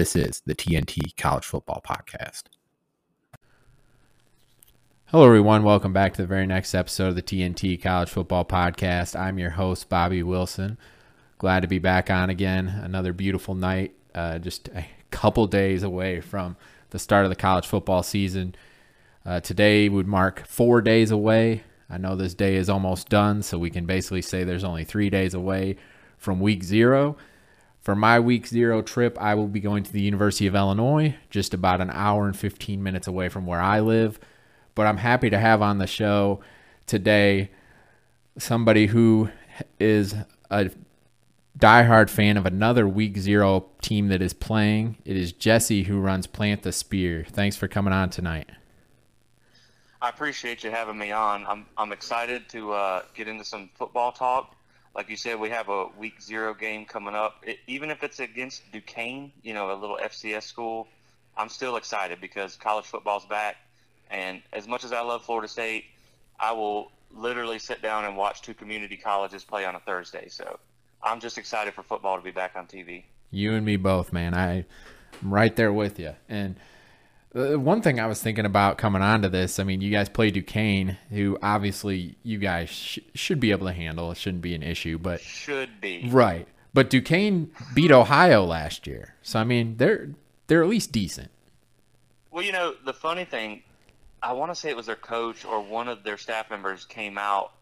This is the TNT College Football Podcast. Hello, everyone. Welcome back to the very next episode of the TNT College Football Podcast. I'm your host, Bobby Wilson. Glad to be back on again. Another beautiful night, uh, just a couple days away from the start of the college football season. Uh, today would mark four days away I know this day is almost done, so we can basically say there's only three days away from week zero. For my week zero trip, I will be going to the University of Illinois, just about an hour and 15 minutes away from where I live. But I'm happy to have on the show today somebody who is a diehard fan of another week zero team that is playing. It is Jesse who runs Plant the Spear. Thanks for coming on tonight. I appreciate you having me on. I'm I'm excited to uh, get into some football talk. Like you said, we have a week zero game coming up. It, even if it's against Duquesne, you know, a little FCS school, I'm still excited because college football's back. And as much as I love Florida State, I will literally sit down and watch two community colleges play on a Thursday. So I'm just excited for football to be back on TV. You and me both, man. I, I'm right there with you. And uh, one thing I was thinking about coming onto this, I mean, you guys play Duquesne, who obviously you guys sh- should be able to handle. It shouldn't be an issue, but should be right. But Duquesne beat Ohio last year, so I mean, they're they're at least decent. Well, you know, the funny thing, I want to say it was their coach or one of their staff members came out,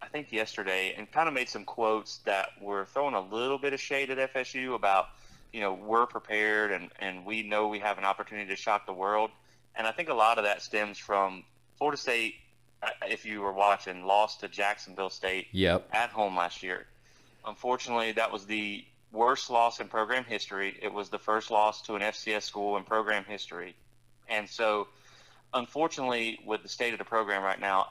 I think yesterday, and kind of made some quotes that were throwing a little bit of shade at FSU about you know, we're prepared and, and we know we have an opportunity to shock the world. And I think a lot of that stems from Florida State, uh, if you were watching, lost to Jacksonville State yep. at home last year. Unfortunately, that was the worst loss in program history. It was the first loss to an FCS school in program history. And so, unfortunately, with the state of the program right now,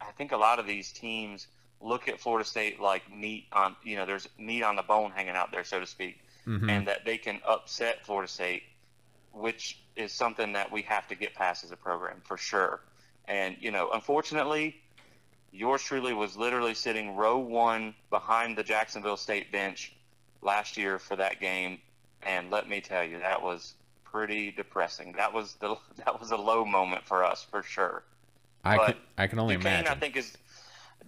I think a lot of these teams look at Florida State like meat on, you know, there's meat on the bone hanging out there, so to speak mm-hmm. and that they can upset Florida State, which is something that we have to get past as a program for sure. And you know, unfortunately, yours truly was literally sitting row one behind the Jacksonville State bench last year for that game, and let me tell you, that was pretty depressing. That was the that was a low moment for us for sure. I but can I can only Duquesne, imagine. I think is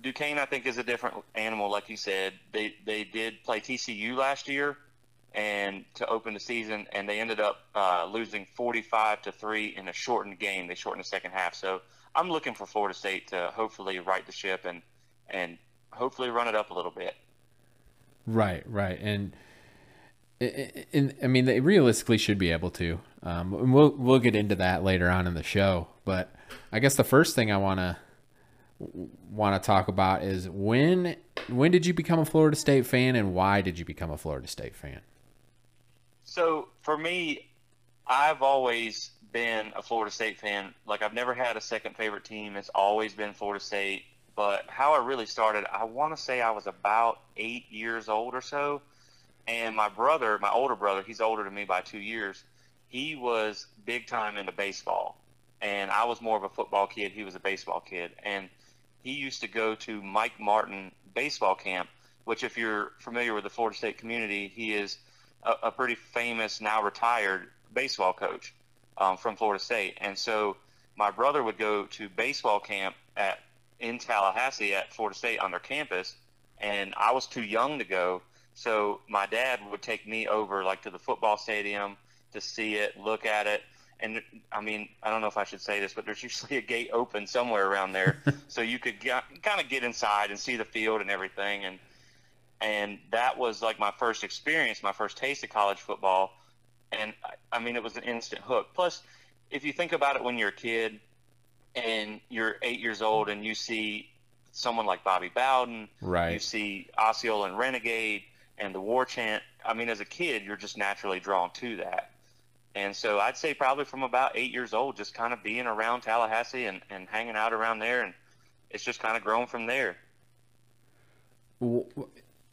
Duquesne. I think is a different animal, like you said. They they did play TCU last year, and to open the season, and they ended up uh, losing 45 to three in a shortened game. They shortened the second half. So I'm looking for Florida State to hopefully right the ship and and hopefully run it up a little bit. Right, right, and. In, I mean, they realistically should be able to. Um, we'll we'll get into that later on in the show. But I guess the first thing I want to want to talk about is when when did you become a Florida State fan and why did you become a Florida State fan? So for me, I've always been a Florida State fan. Like I've never had a second favorite team. It's always been Florida State. But how I really started, I want to say I was about eight years old or so, and my brother, my older brother, he's older than me by two years. He was big time into baseball, and I was more of a football kid. He was a baseball kid, and he used to go to Mike Martin baseball camp, which, if you're familiar with the Florida State community, he is a, a pretty famous, now retired baseball coach um, from Florida State. And so my brother would go to baseball camp at in Tallahassee at Florida State on their campus, and I was too young to go. So my dad would take me over like to the football stadium to see it, look at it. And I mean, I don't know if I should say this, but there's usually a gate open somewhere around there, so you could get, kind of get inside and see the field and everything. And and that was like my first experience, my first taste of college football, and I, mean it was an instant hook. Plus, if you think about it, when you're a kid and you're eight years old and you see someone like Bobby Bowden, right? You see Osceola and Renegade and the War Chant. I mean, as a kid, you're just naturally drawn to that. And so I'd say probably from about eight years old, just kind of being around Tallahassee and, and hanging out around there. And it's just kind of grown from there.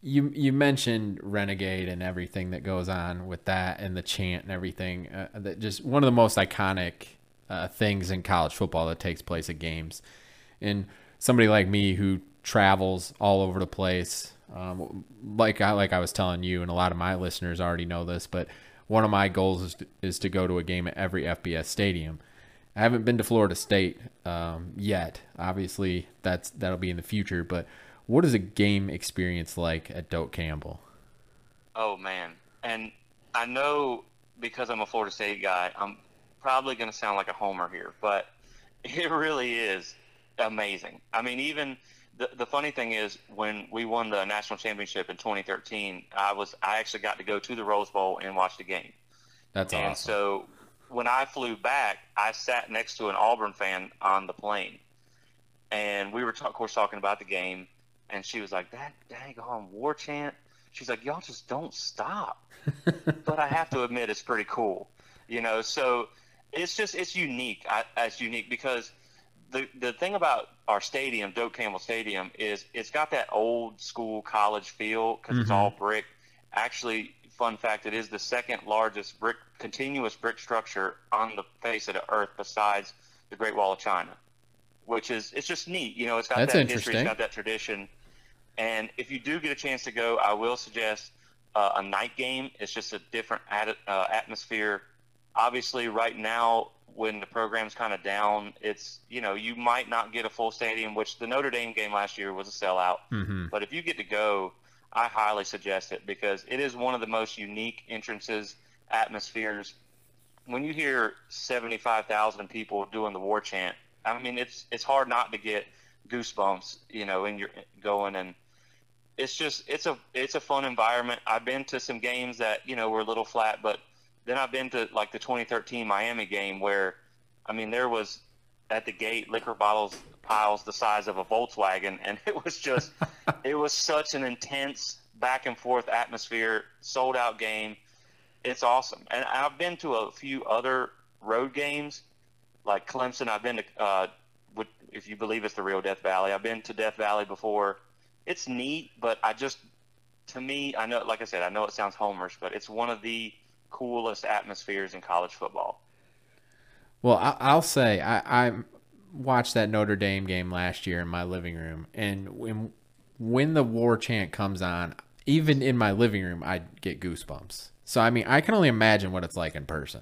You you mentioned Renegade and everything that goes on with that and the chant and everything. Uh, that just one of the most iconic uh, things in college football that takes place at games. And somebody like me who travels all over the place, um, like I like I was telling you, and a lot of my listeners already know this, but one of my goals is to, is to go to a game at every FBS stadium. I haven't been to Florida State um, yet. Obviously, that's that'll be in the future. But what is a game experience like at Doak Campbell? Oh man, and I know because I'm a Florida State guy, I'm probably going to sound like a homer here, but it really is amazing. I mean, even the, the funny thing is when we won the national championship in 2013, I was I actually got to go to the Rose Bowl and watch the game. That's and awesome. so when I flew back, I sat next to an Auburn fan on the plane, and we were of course talking about the game, and she was like, "That dang on war chant." She's like, "Y'all just don't stop." but I have to admit, it's pretty cool, you know. So it's just it's unique. I, it's unique because the the thing about our stadium, Doak Campbell Stadium, is it's got that old school college feel because it's all mm-hmm. brick. Actually, fun fact, it is the second largest brick continuous brick structure on the face of the earth besides the Great Wall of China, which is it's just neat. You know, it's got That's that history, it's got that tradition. And if you do get a chance to go, I will suggest uh, a night game. It's just a different uh, atmosphere. Obviously, right now when the program's kind of down, it's you know you might not get a full stadium. Which the Notre Dame game last year was a sellout. hmm But if you get to go, I highly suggest it because it is one of the most unique entrances, atmospheres. When you hear 75,000 people doing the war chant, I mean, it's it's hard not to get goosebumps, you know, in your going and it's just it's a it's a fun environment. I've been to some games that you know were a little flat, but then I've been to like the 2013 Miami game where, I mean, there was at the gate liquor bottles piles the size of a Volkswagen, and it was just it was such an intense back and forth atmosphere, sold out game. It's awesome, and I've been to a few other road games, like Clemson. I've been to, uh, would- if you believe it's the real Death Valley. I've been to Death Valley before. It's neat, but I just, to me, I know, like I said, I know it sounds homerish, but it's one of the coolest atmospheres in college football. Well, I, I'll say I, I watched that Notre Dame game last year in my living room, and when when the war chant comes on, even in my living room, I get goosebumps. So I mean, I can only imagine what it's like in person.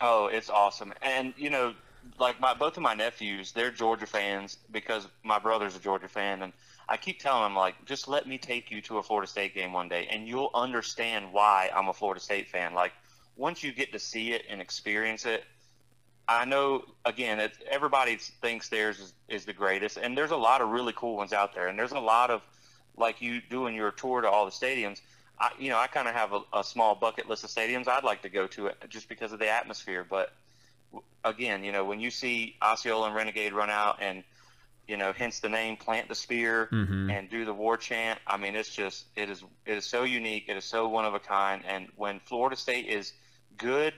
Oh, it's awesome. And you know, like my both of my nephews, they're Georgia fans because my brother's a Georgia fan and I keep telling them like just let me take you to a Florida State game one day and you'll understand why I'm a Florida State fan. Like once you get to see it and experience it, I know again, it's, everybody thinks theirs is, is the greatest and there's a lot of really cool ones out there and there's a lot of like you doing your tour to all the stadiums. I, you know, I kind of have a, a small bucket list of stadiums I'd like to go to just because of the atmosphere. But again, you know, when you see Osceola and Renegade run out and, you know, hence the name, plant the spear Mhm. and do the war chant. I mean, it's just, it is, it is so unique. It is so one of a kind. And when Florida State is good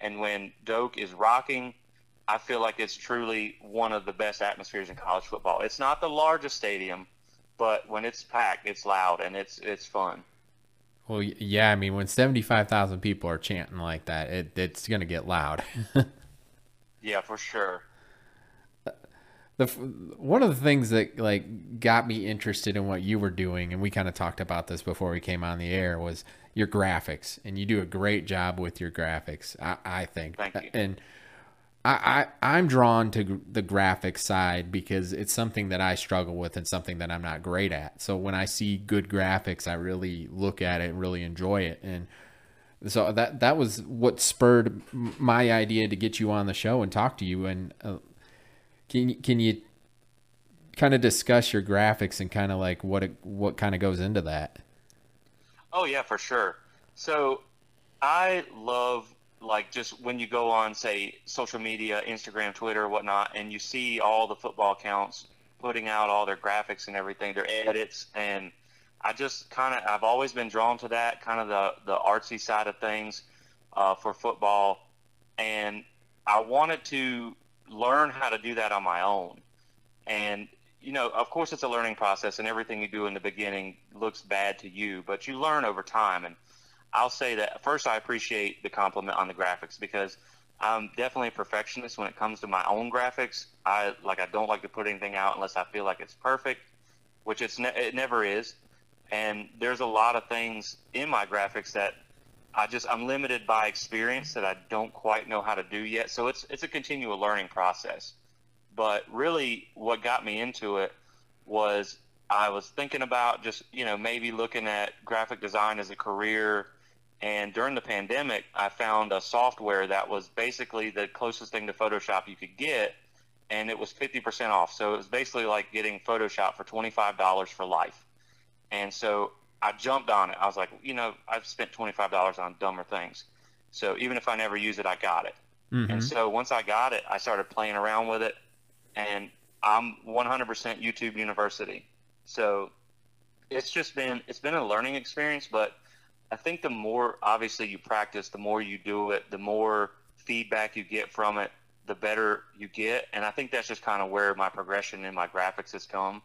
and when Doak is rocking, I feel like it's truly one of the best atmospheres in college football. It's not the largest stadium, but when it's packed, it's loud and it's, it's fun. Well, yeah, I mean, when seventy five thousand people are chanting like that, it, it's gonna get loud. Yeah, for sure. The one of the things that like got me interested in what you were doing and we kind of talked about this before we came on the air was your graphics and you do a great job with your graphics i, I think. Thank you. and I, I i'm drawn to the graphic side because it's something that i struggle with and something that i'm not great at. So when i see good graphics i really look at it and really enjoy it. And so that that was what spurred my idea to get you on the show and talk to you. And uh, can you- can you kind of discuss your graphics and kind of like what it, what kind of goes into that? Oh yeah, for sure. So I love like just when you go on say social media, Instagram, Twitter, whatnot, and you see all the football accounts putting out all their graphics and everything, their edits, and I just kind of I've always been drawn to that kind of the the artsy side of things. uh, for football, and I wanted to learn how to do that on my own. And you know, of course, it's a learning process, and everything you do in the beginning looks bad to you, but you learn over time. And I'll say that first, I appreciate the compliment on the graphics because I'm definitely a perfectionist when it comes to my own graphics. I like I don't like to put anything out unless I feel like it's perfect, which it's ne- it never is. And there's a lot of things in my graphics that I just I'm limited by experience that I don't quite know how to do yet. So it's it's a continual learning process. But really, what got me into it was I was thinking about just you know maybe looking at graphic design as a career and during the pandemic, I found a software that was basically the closest thing to Photoshop you could get, and it was 50% off. So it was basically like getting Photoshop for $25 for life. And so I jumped on it. I was like, you know, I've spent $25 on dumber things. So even if I never use it, I got it. Mm-hmm. And so once I got it, I started playing around with it, and I'm 100% YouTube University. So it's just been it's been a learning experience, but I think the more obviously you practice, the more you do it, the more feedback you get from it, the better you get. And I think that's just kind of where my progression in my graphics has come.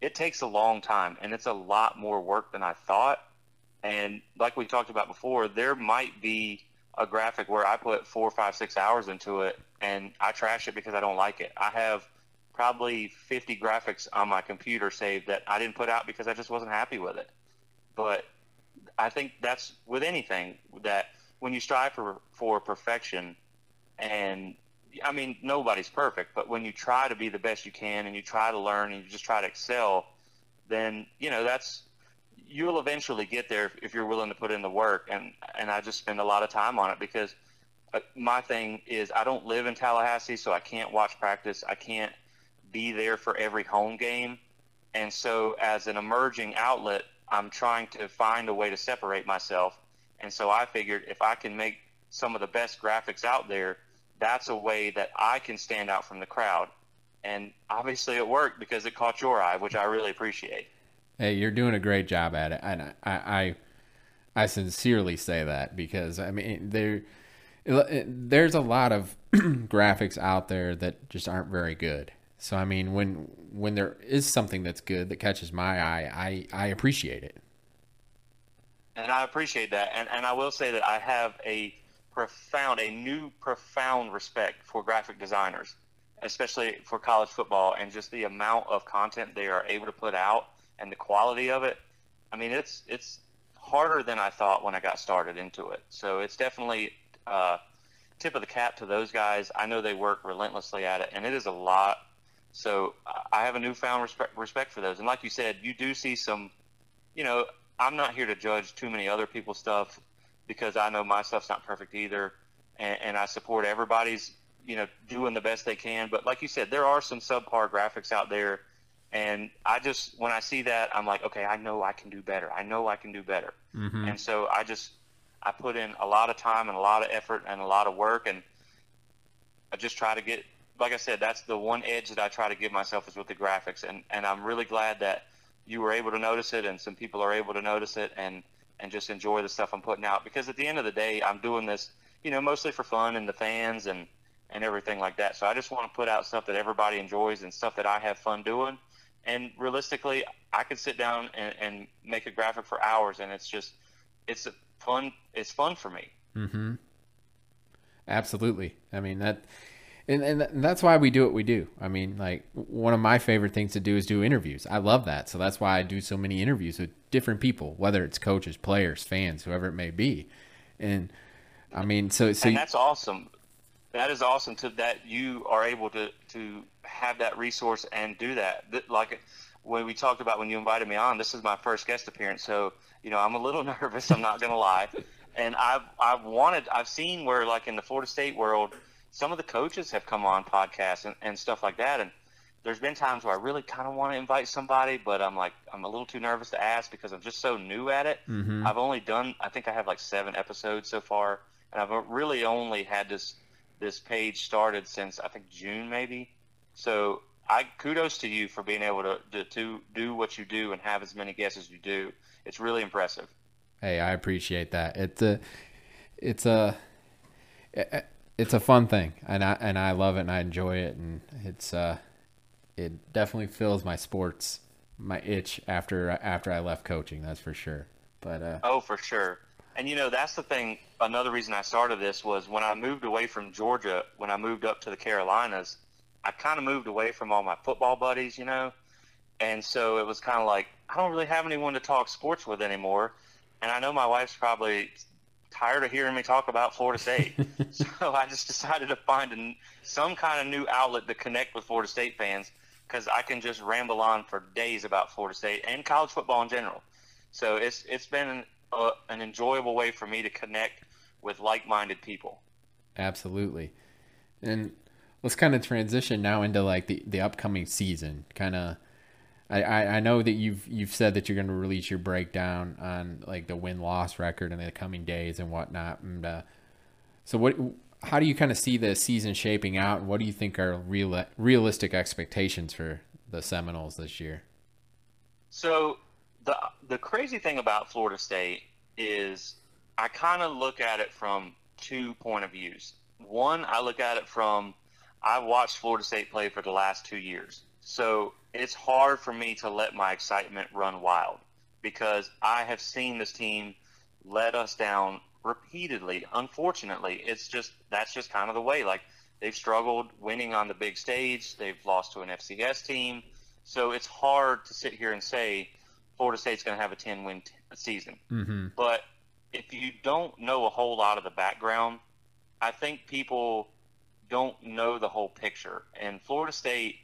It takes a long time and it's a lot more work than I thought. And like we talked about before, there might be a graphic where I put four, five, six hours into it and I trash it because I don't like it. I have probably 50 graphics on my computer saved that I didn't put out because I just wasn't happy with it. But I think that's with anything that when you strive for for perfection, and I mean nobody's perfect, but when you try to be the best you can and you try to learn and you just try to excel, then you know that's you'll eventually get there if, if you're willing to put in the work. And and I just spend a lot of time on it because uh, my thing is I don't live in Tallahassee, so I can't watch practice. I can't be there for every home game. And so, as an emerging outlet, I'm trying to find a way to separate myself. And so I figured if I can make some of the best graphics out there, that's a way that I can stand out from the crowd. And obviously it worked because it caught your eye, which I really appreciate. Hey, you're doing a great job at it. And I, I, I sincerely say that because I mean, there, eh, there's a lot of graphics out there that just aren't very good. So I mean, when when there is something that's good that catches my eye, I I appreciate it. And I appreciate that, and and I will say that I have a profound, a new profound respect for graphic designers, especially for college football, and just the amount of content they are able to put out and the quality of it. I mean, it's it's harder than I thought when I got started into it. So it's definitely uh, tip of the cap to those guys. I know they work relentlessly at it, and it is a lot so I have a newfound respect, respect for those. And like you said, you do see some, you know, I'm not here to judge too many other people's stuff because I know my stuff's not perfect either. And, and I support everybody's, you know, doing the best they can. But like you said, there are some subpar graphics out there. And I just, when I see that, I'm like, okay, I know I can do better. I know I can do better. Mm-hmm. And so I just, I put in a lot of time and a lot of effort and a lot of work. And I just try to get like I said, that's the one edge that I try to give myself is with the graphics, and and I'm really glad that you were able to notice it, and some people are able to notice it, and and just enjoy the stuff I'm putting out. Because at the end of the day, I'm doing this, you know, mostly for fun and the fans and and everything like that. So I just want to put out stuff that everybody enjoys and stuff that I have fun doing. And realistically, I could sit down and, and make a graphic for hours, and it's just it's fun. It's fun for me. Mm-hmm. Absolutely. I mean that and, and that's why we do what we do. I mean, like one of my favorite things to do is do interviews. I love that. So that's why I do so many interviews with different people, whether it's coaches, players, fans, whoever it may be. And I mean, so so and that's awesome. That is awesome to that you are able to to have that resource and do that. Like when we talked about when you invited me on, this is my first guest appearance, so you know I'm a little nervous. I'm not gonna lie, and I've I've wanted I've seen where like in the Florida State world some of the coaches have come on podcasts and, and stuff like that. And there's been times where I really kind of want to invite somebody, but I'm like, I'm a little too nervous to ask because I'm just so new at it. Mm-hmm. I've only done, I think I have like seven episodes so far, and I've really only had this this page started since I think June maybe. So I kudos to you for being able to, to, to do what you do and have as many guests as you do. It's really impressive. Hey, I appreciate that. It's a it's a it's a fun thing, and I and I love it and I enjoy it, and it's uh, it definitely fills my sports my itch after after I left coaching. That's for sure. But uh, oh, for sure. And you know that's the thing. Another reason I started this was when I moved away from Georgia. When I moved up to the Carolinas, I kind of moved away from all my football buddies, you know, and so it was kind of like I don't really have anyone to talk sports with anymore. And I know my wife's probably tired of hearing me talk about Florida State. so I just decided to find a, some kind of new outlet to connect with Florida State fans because I can just ramble on for days about Florida State and college football in general. So it's it's been a, an enjoyable way for me to connect with like-minded people. Absolutely, and let's kind of transition now into like the the upcoming season, kind of I, I know that you've you've said that you're going to release your breakdown on like the win loss record in the coming days and whatnot. And uh, so, what? How do you kind of see the season shaping out, what do you think are real realistic expectations for the Seminoles this year? So the the crazy thing about Florida State is I kind of look at it from two point of views. One, I look at it from I've watched Florida State play for the last two years. So it's hard for me to let my excitement run wild because I have seen this team let us down repeatedly. Unfortunately, it's just that's just kind of the way. Like they've struggled winning on the big stage. They've lost to an FCS team. So it's hard to sit here and say Florida State's going to have a 10 win t- season. Mm-hmm. But if you don't know a whole lot of the background, I think people don't know the whole picture. And Florida State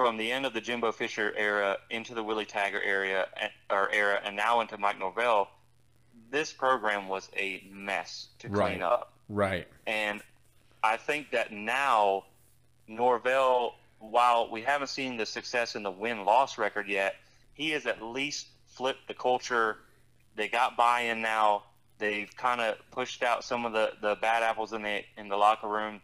from the end of the Jimbo Fisher era into the Willie Taggart area eh, or era, and now into Mike Norvell, this program was a mess to clean right. up. Right. And I think that now Norvell, while we haven't seen the success in the win loss record yet, he has at least flipped the culture. They got buy in now. They've kind of pushed out some of the, the bad apples in the in the locker room.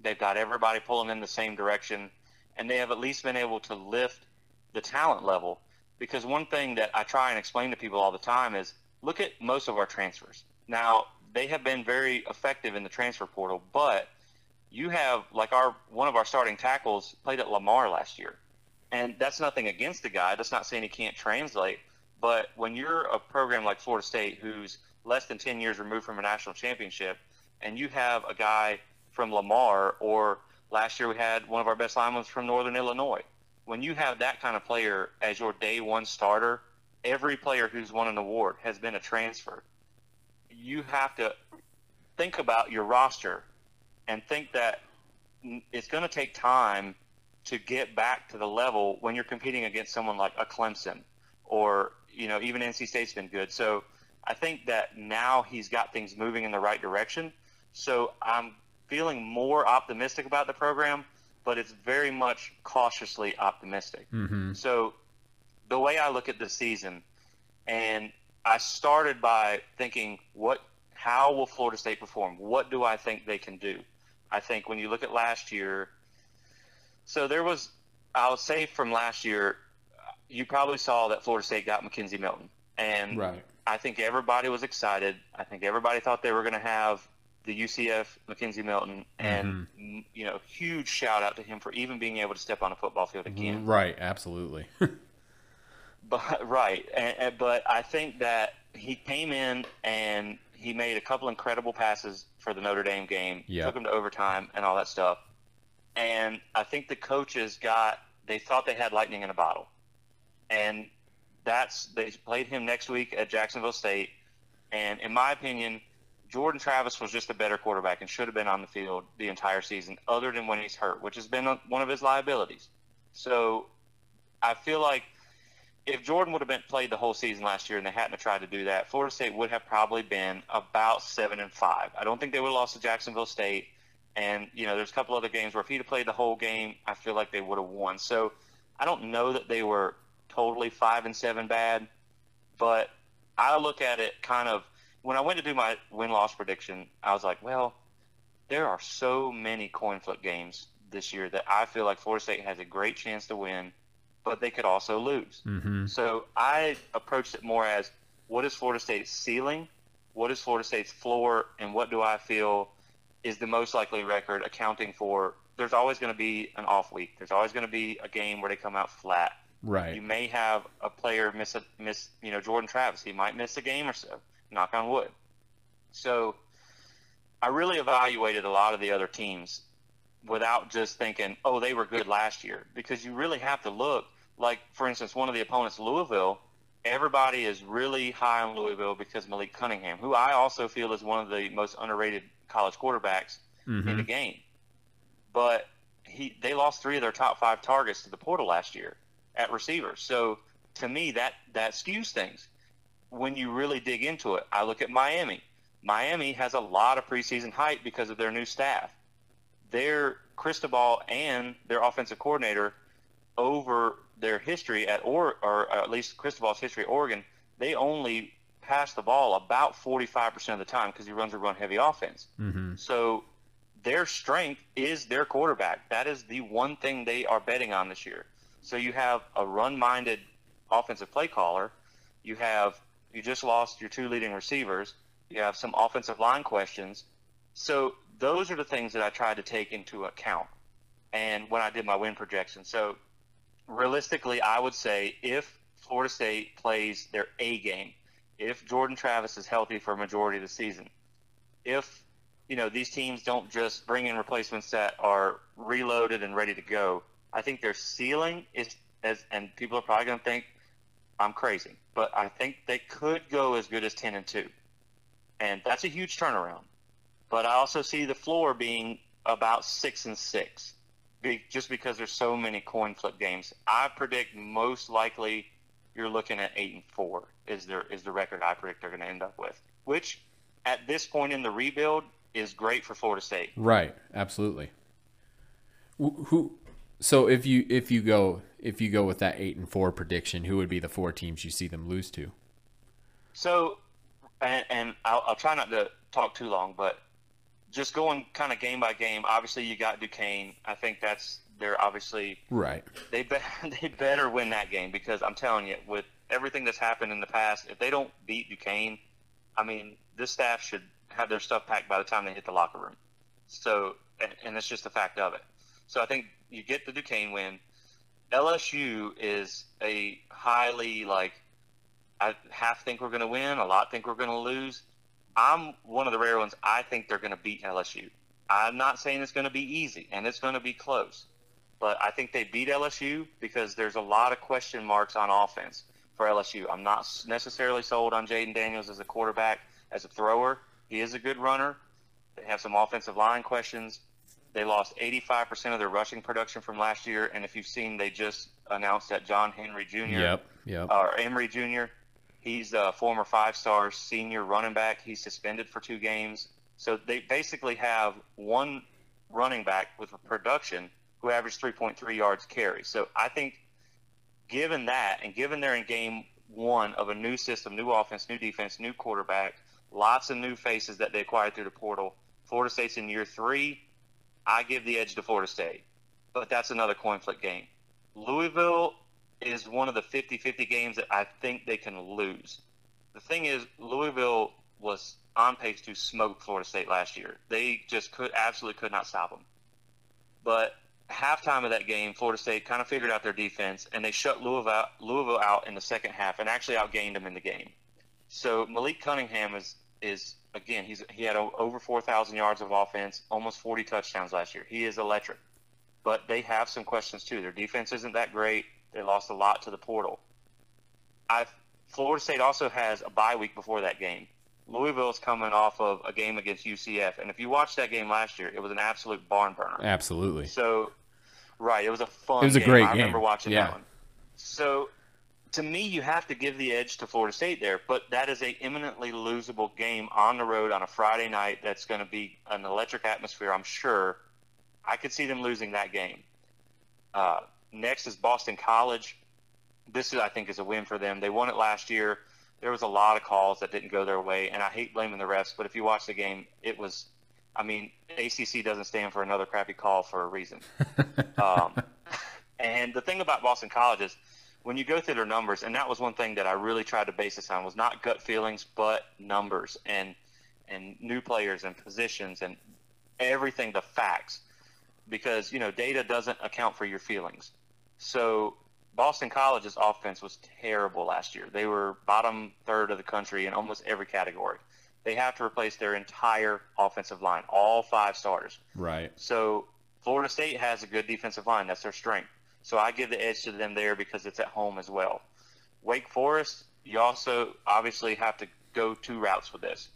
They've got everybody pulling in the same direction and they have at least been able to lift the talent level. Because one thing that I try and explain to people all the time is look at most of our transfers. Now, they have been very effective in the transfer portal, but you have like our one of our starting tackles played at Lamar last year. And that's nothing against the guy. That's not saying he can't translate. But when you're a program like Florida State who's less than 10 years removed from a national championship and you have a guy from Lamar or – Last year we had one of our best linemen from Northern Illinois. When you have that kind of player as your day one starter, every player who's won an award has been a transfer. You have to think about your roster and think that it's going to take time to get back to the level when you're competing against someone like a Clemson or you know even NC State's been good. So I think that now he's got things moving in the right direction. So I'm feeling more optimistic about the program, but it's very much cautiously optimistic. Mm-hmm. So the way I look at the season, and I started by thinking, what, how will Florida State perform? What do I think they can do? I think when you look at last year, so there was, I'll say from last year, you probably saw that Florida State got McKenzie Milton, and right. I think everybody was excited. I think everybody thought they were going to have the UCF McKenzie Milton, and mm-hmm. you know, huge shout out to him for even being able to step on a football field again. Right, absolutely. but right, and, and, but I think that he came in and he made a couple incredible passes for the Notre Dame game. Yep. Took him to overtime and all that stuff. And I think the coaches got they thought they had lightning in a bottle, and that's they played him next week at Jacksonville State, and in my opinion Jordan Travis was just a better quarterback and should have been on the field the entire season, other than when he's hurt, which has been one of his liabilities. So I feel like if Jordan would have been played the whole season last year and they hadn't tried to do that, Florida State would have probably been about seven and five. I don't think they would have lost to Jacksonville State. And you know, there's a couple other games where if he'd have played the whole game, I feel like they would have won. So I don't know that they were totally five and seven bad, but I look at it kind of when I went to do my win loss prediction, I was like, well, there are so many coin flip games this year that I feel like Florida State has a great chance to win, but they could also lose. Mm-hmm. So I approached it more as what is Florida State's ceiling what is Florida State's floor, and what do I feel is the most likely record, accounting for there's always going to be an off week. There's always going to be a game where they come out flat. Right. You may have a player miss a miss, you know, Jordan Travis. He might miss a game or so. Knock on wood. So, I really evaluated a lot of the other teams without just thinking, oh, they were good last year, because you really have to look. Like, for instance, one of the opponents, Louisville. Everybody is really high on Louisville because Malik Cunningham, who I also feel is one of the most underrated college quarterbacks Mhm. in the game. But he they lost three of their top five targets to the portal last year at receiver. So to me that that skews things. When you really dig into it, I look at Miami. Miami has a lot of preseason hype because of their new staff. Their Cristobal and their offensive coordinator over their history at or or at least Cristobal's history at Oregon, they only pass the ball about 45% of the time because he runs a run heavy offense. Mhm. So their strength is their quarterback. That is the one thing they are betting on this year. So you have a run-minded offensive play caller. You have you just lost your two leading receivers. You have some offensive line questions. So those are the things that I tried to take into account. And when I did my win projection. So realistically, I would say if Florida State plays their A game, if Jordan Travis is healthy for a majority of the season, if you know these teams don't just bring in replacements that are reloaded and ready to go, I think their ceiling is as and people are probably going to think I'm crazy, but I think they could go as good as 10 and 2. And that's a huge turnaround. But I also see the floor being about 6 and 6 be, just because there's so many coin flip games. I predict most likely you're looking at 8 and 4 is their is the record I predict they're going to end up with, which at this point in the rebuild is great for Florida State. Right. Absolutely. Who, who? So if you if you go if you go with that eight and four prediction, who would be the four teams you see them lose to? So, and, and I'll, I'll try not to talk too long, but just going kind of game by game. Obviously, you got Duquesne. I think that's they're obviously Right. they be, they better win that game because I'm telling you, with everything that's happened in the past, if they don't beat Duquesne, I mean, this staff should have their stuff packed by the time they hit the locker room. So, and, and it's just a fact of it. So I think you get the Duquesne win. LSU is a highly like I half think we're going to win, a lot think we're going to lose. I'm one of the rare ones. I think they're going to beat LSU. I'm not saying it's going to be easy, and it's going to be close, but I think they beat LSU because there's a lot of question marks on offense for LSU. I'm not necessarily sold on Jayden Daniels as a quarterback, as a thrower. He is a good runner. They have some offensive line questions. They lost 85% of their rushing production from last year, and if you've seen, they just announced that John Henry Jr. Yep. Yep. Uh, or Emery Jr. He's a former five-star senior running back. He's suspended for two games. So they basically have one running back with a production who averaged 3.3 yards carry. So I think, given that, and given they're in game one of a new system, new offense, new defense, new quarterback, lots of new faces that they acquired through the portal. Florida State's in year three. I give the edge to Florida State, but that's another coin flip game. Louisville is one of the 50-50 games that I think they can lose. The thing is, Louisville was on pace to smoke Florida State last year. They just could absolutely could not stop them. But halftime of that game, Florida State kind of figured out their defense, and they shut Louisville Louisville out in the second half, and actually outgained them in the game. So Malik Cunningham is is again he's he had over 4,000 yards of offense, almost 40 touchdowns last year. He is electric, but they have some questions too. Their defense isn't that great. They lost a lot to the portal. I Florida State also has a bye week before that game. Louisville is coming off of a game against UCF, and if you watched that game last year, it was an absolute barn burner. Absolutely. So, right, it was a fun. It was a game. great I remember watching Yeah. that one. So, to me, you have to give the edge to Florida State there, but that is a imminently losable game on the road on a Friday night. That's going to be an electric atmosphere, I'm sure. I could see them losing that game. Uh, next is Boston College. This is, I think, is a win for them. They won it last year. There was a lot of calls that didn't go their way, and I hate blaming the refs, but if you watch the game, it was. I mean, ACC doesn't stand for another crappy call for a reason. um, and the thing about Boston College is when you go through their numbers, and that was one thing that I really tried to base this on was not gut feelings, but numbers and and new players and positions and everything, the facts, because you know data doesn't account for your feelings. So Boston College's offense was terrible last year. They were bottom third of the country in almost every category. They have to replace their entire offensive line, all five starters. Right. So Florida State has a good defensive line. That's their strength. So I give the edge to them there because it's at home as well. Wake Forest, you also obviously have to go two routes with this.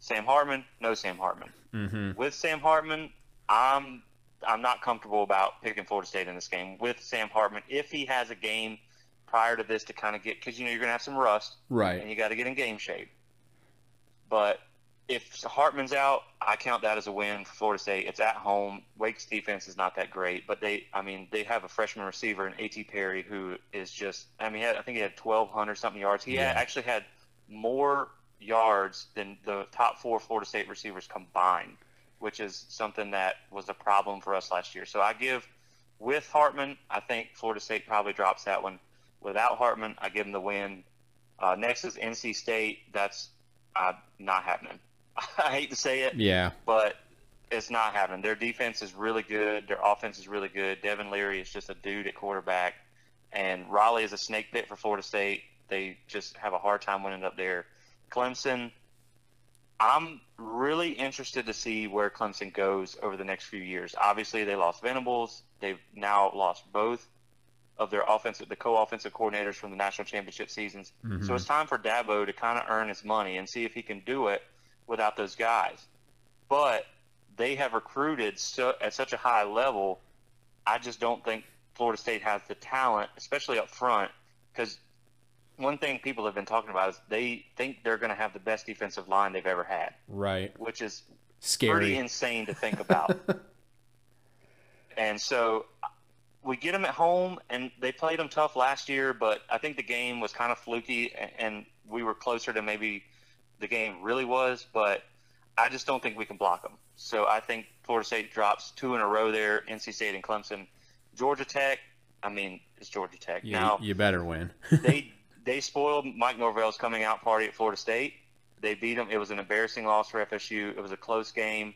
Sam Hartman, no Sam Hartman. Mm-hmm. With Sam Hartman, I'm I'm not comfortable about picking Florida State in this game with Sam Hartman. If he has a game prior to this to kind of get, because you know you're gonna have some rust, Right. and you got to get in game shape. But if Hartman's out, I count that as a win for Florida State. It's at home. Wake's defense is not that great, but they, I mean, they have a freshman receiver in A.T. Perry who is just, I mean, had, I think he had 1,200 something yards. He had, actually had more yards than the top four Florida State receivers combined, which is something that was a problem for us last year. So I give, with Hartman, I think Florida State probably drops that one. Without Hartman, I give them the win. Uh, next is NC State. That's uh, not happening. I hate to say it, Yeah. but it's not happening. Their defense is really good. Their offense is really good. Devin Leary is just a dude at quarterback, and Raleigh is a snake pit for Florida State. They just have a hard time winning up there. Clemson, I'm really interested to see where Clemson goes over the next few years. Obviously, they lost Venables. They've now lost both of their offensive, the co-offensive coordinators from the national championship seasons. Mhm. So it's time for Dabo to kind of earn his money and see if he can do it without those guys. But they have recruited so, at such a high level. I just don't think Florida State has the talent, especially up front, because one thing people have been talking about is they think they're going to have the best defensive line they've ever had, Right. which is Scary. pretty insane to think about. and so we get them at home, and they played them tough last year, but I think the game was kind of fluky, and we were closer to maybe the game really was, but I just don't think we can block them. So I think Florida State drops two in a row there, NC State and Clemson. Georgia Tech, I mean, it's Georgia Tech. you, now, you better win. they they spoiled Mike Norvell's coming out party at Florida State. They beat them. It was an embarrassing loss for FSU. It was a close game,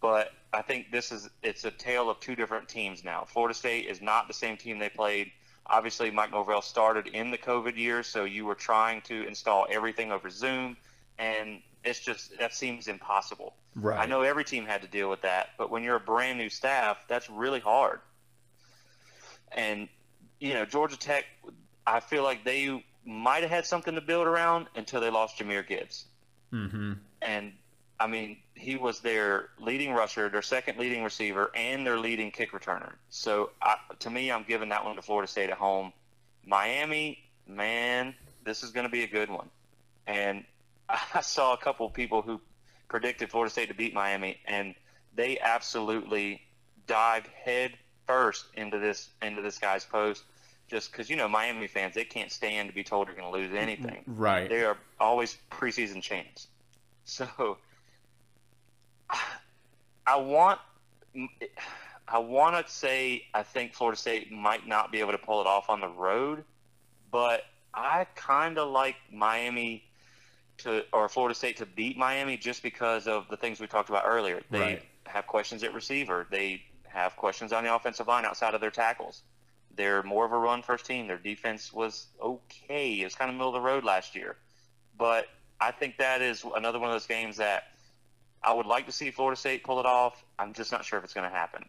but I think this is it's a tale of two different teams now. Florida State is not the same team they played. Obviously, Mike Norvell started in the COVID year, so you were trying to install everything over Zoom, and it's just that seems impossible. right. I know every team had to deal with that, but when you're a brand new staff, that's really hard. And you know, Georgia Tech, I feel like they might have had something to build around until they lost Jahmyr Gibbs. Mm-hmm. And I mean, he was their leading rusher, their second leading receiver, and their leading kick returner. So I, to me, I'm giving that one to Florida State at home. Miami, man, this is going to be a good one. And I saw a couple of people who predicted Florida State to beat Miami, and they absolutely dived head first into this into this guy's post. Just because you know Miami fans, they can't stand to be told they're going to lose anything. Right. They are always preseason champs. So I want I want to say I think Florida State might not be able to pull it off on the road, but I kind of like Miami to or Florida State to beat Miami just because of the things we talked about earlier. They Right. have questions at receiver. They have questions on the offensive line outside of their tackles. They're more of a run first team. Their defense was okay. It was kind of middle of the road last year. But I think that is another one of those games that I would like to see Florida State pull it off. I'm just not sure if it's going to happen.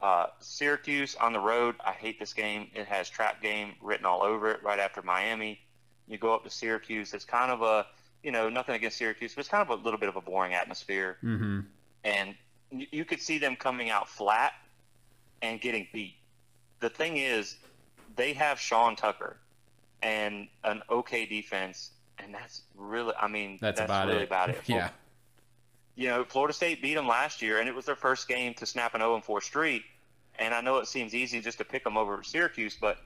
Uh, Syracuse on the road. I hate this game. It has trap game written all over it right after Miami. You go up to Syracuse. It's kind of a, you know, nothing against Syracuse, but it's kind of a little bit of a boring atmosphere Mm-hmm. and you could see them coming out flat and getting beat. The thing is, they have Sean Tucker and an okay defense, and that's really, I mean, That's, about really it. about it. Yeah. You know, Florida State beat them last year, and it was their first game to snap an 0 4 streak. And I know it seems easy just to pick them over Syracuse, but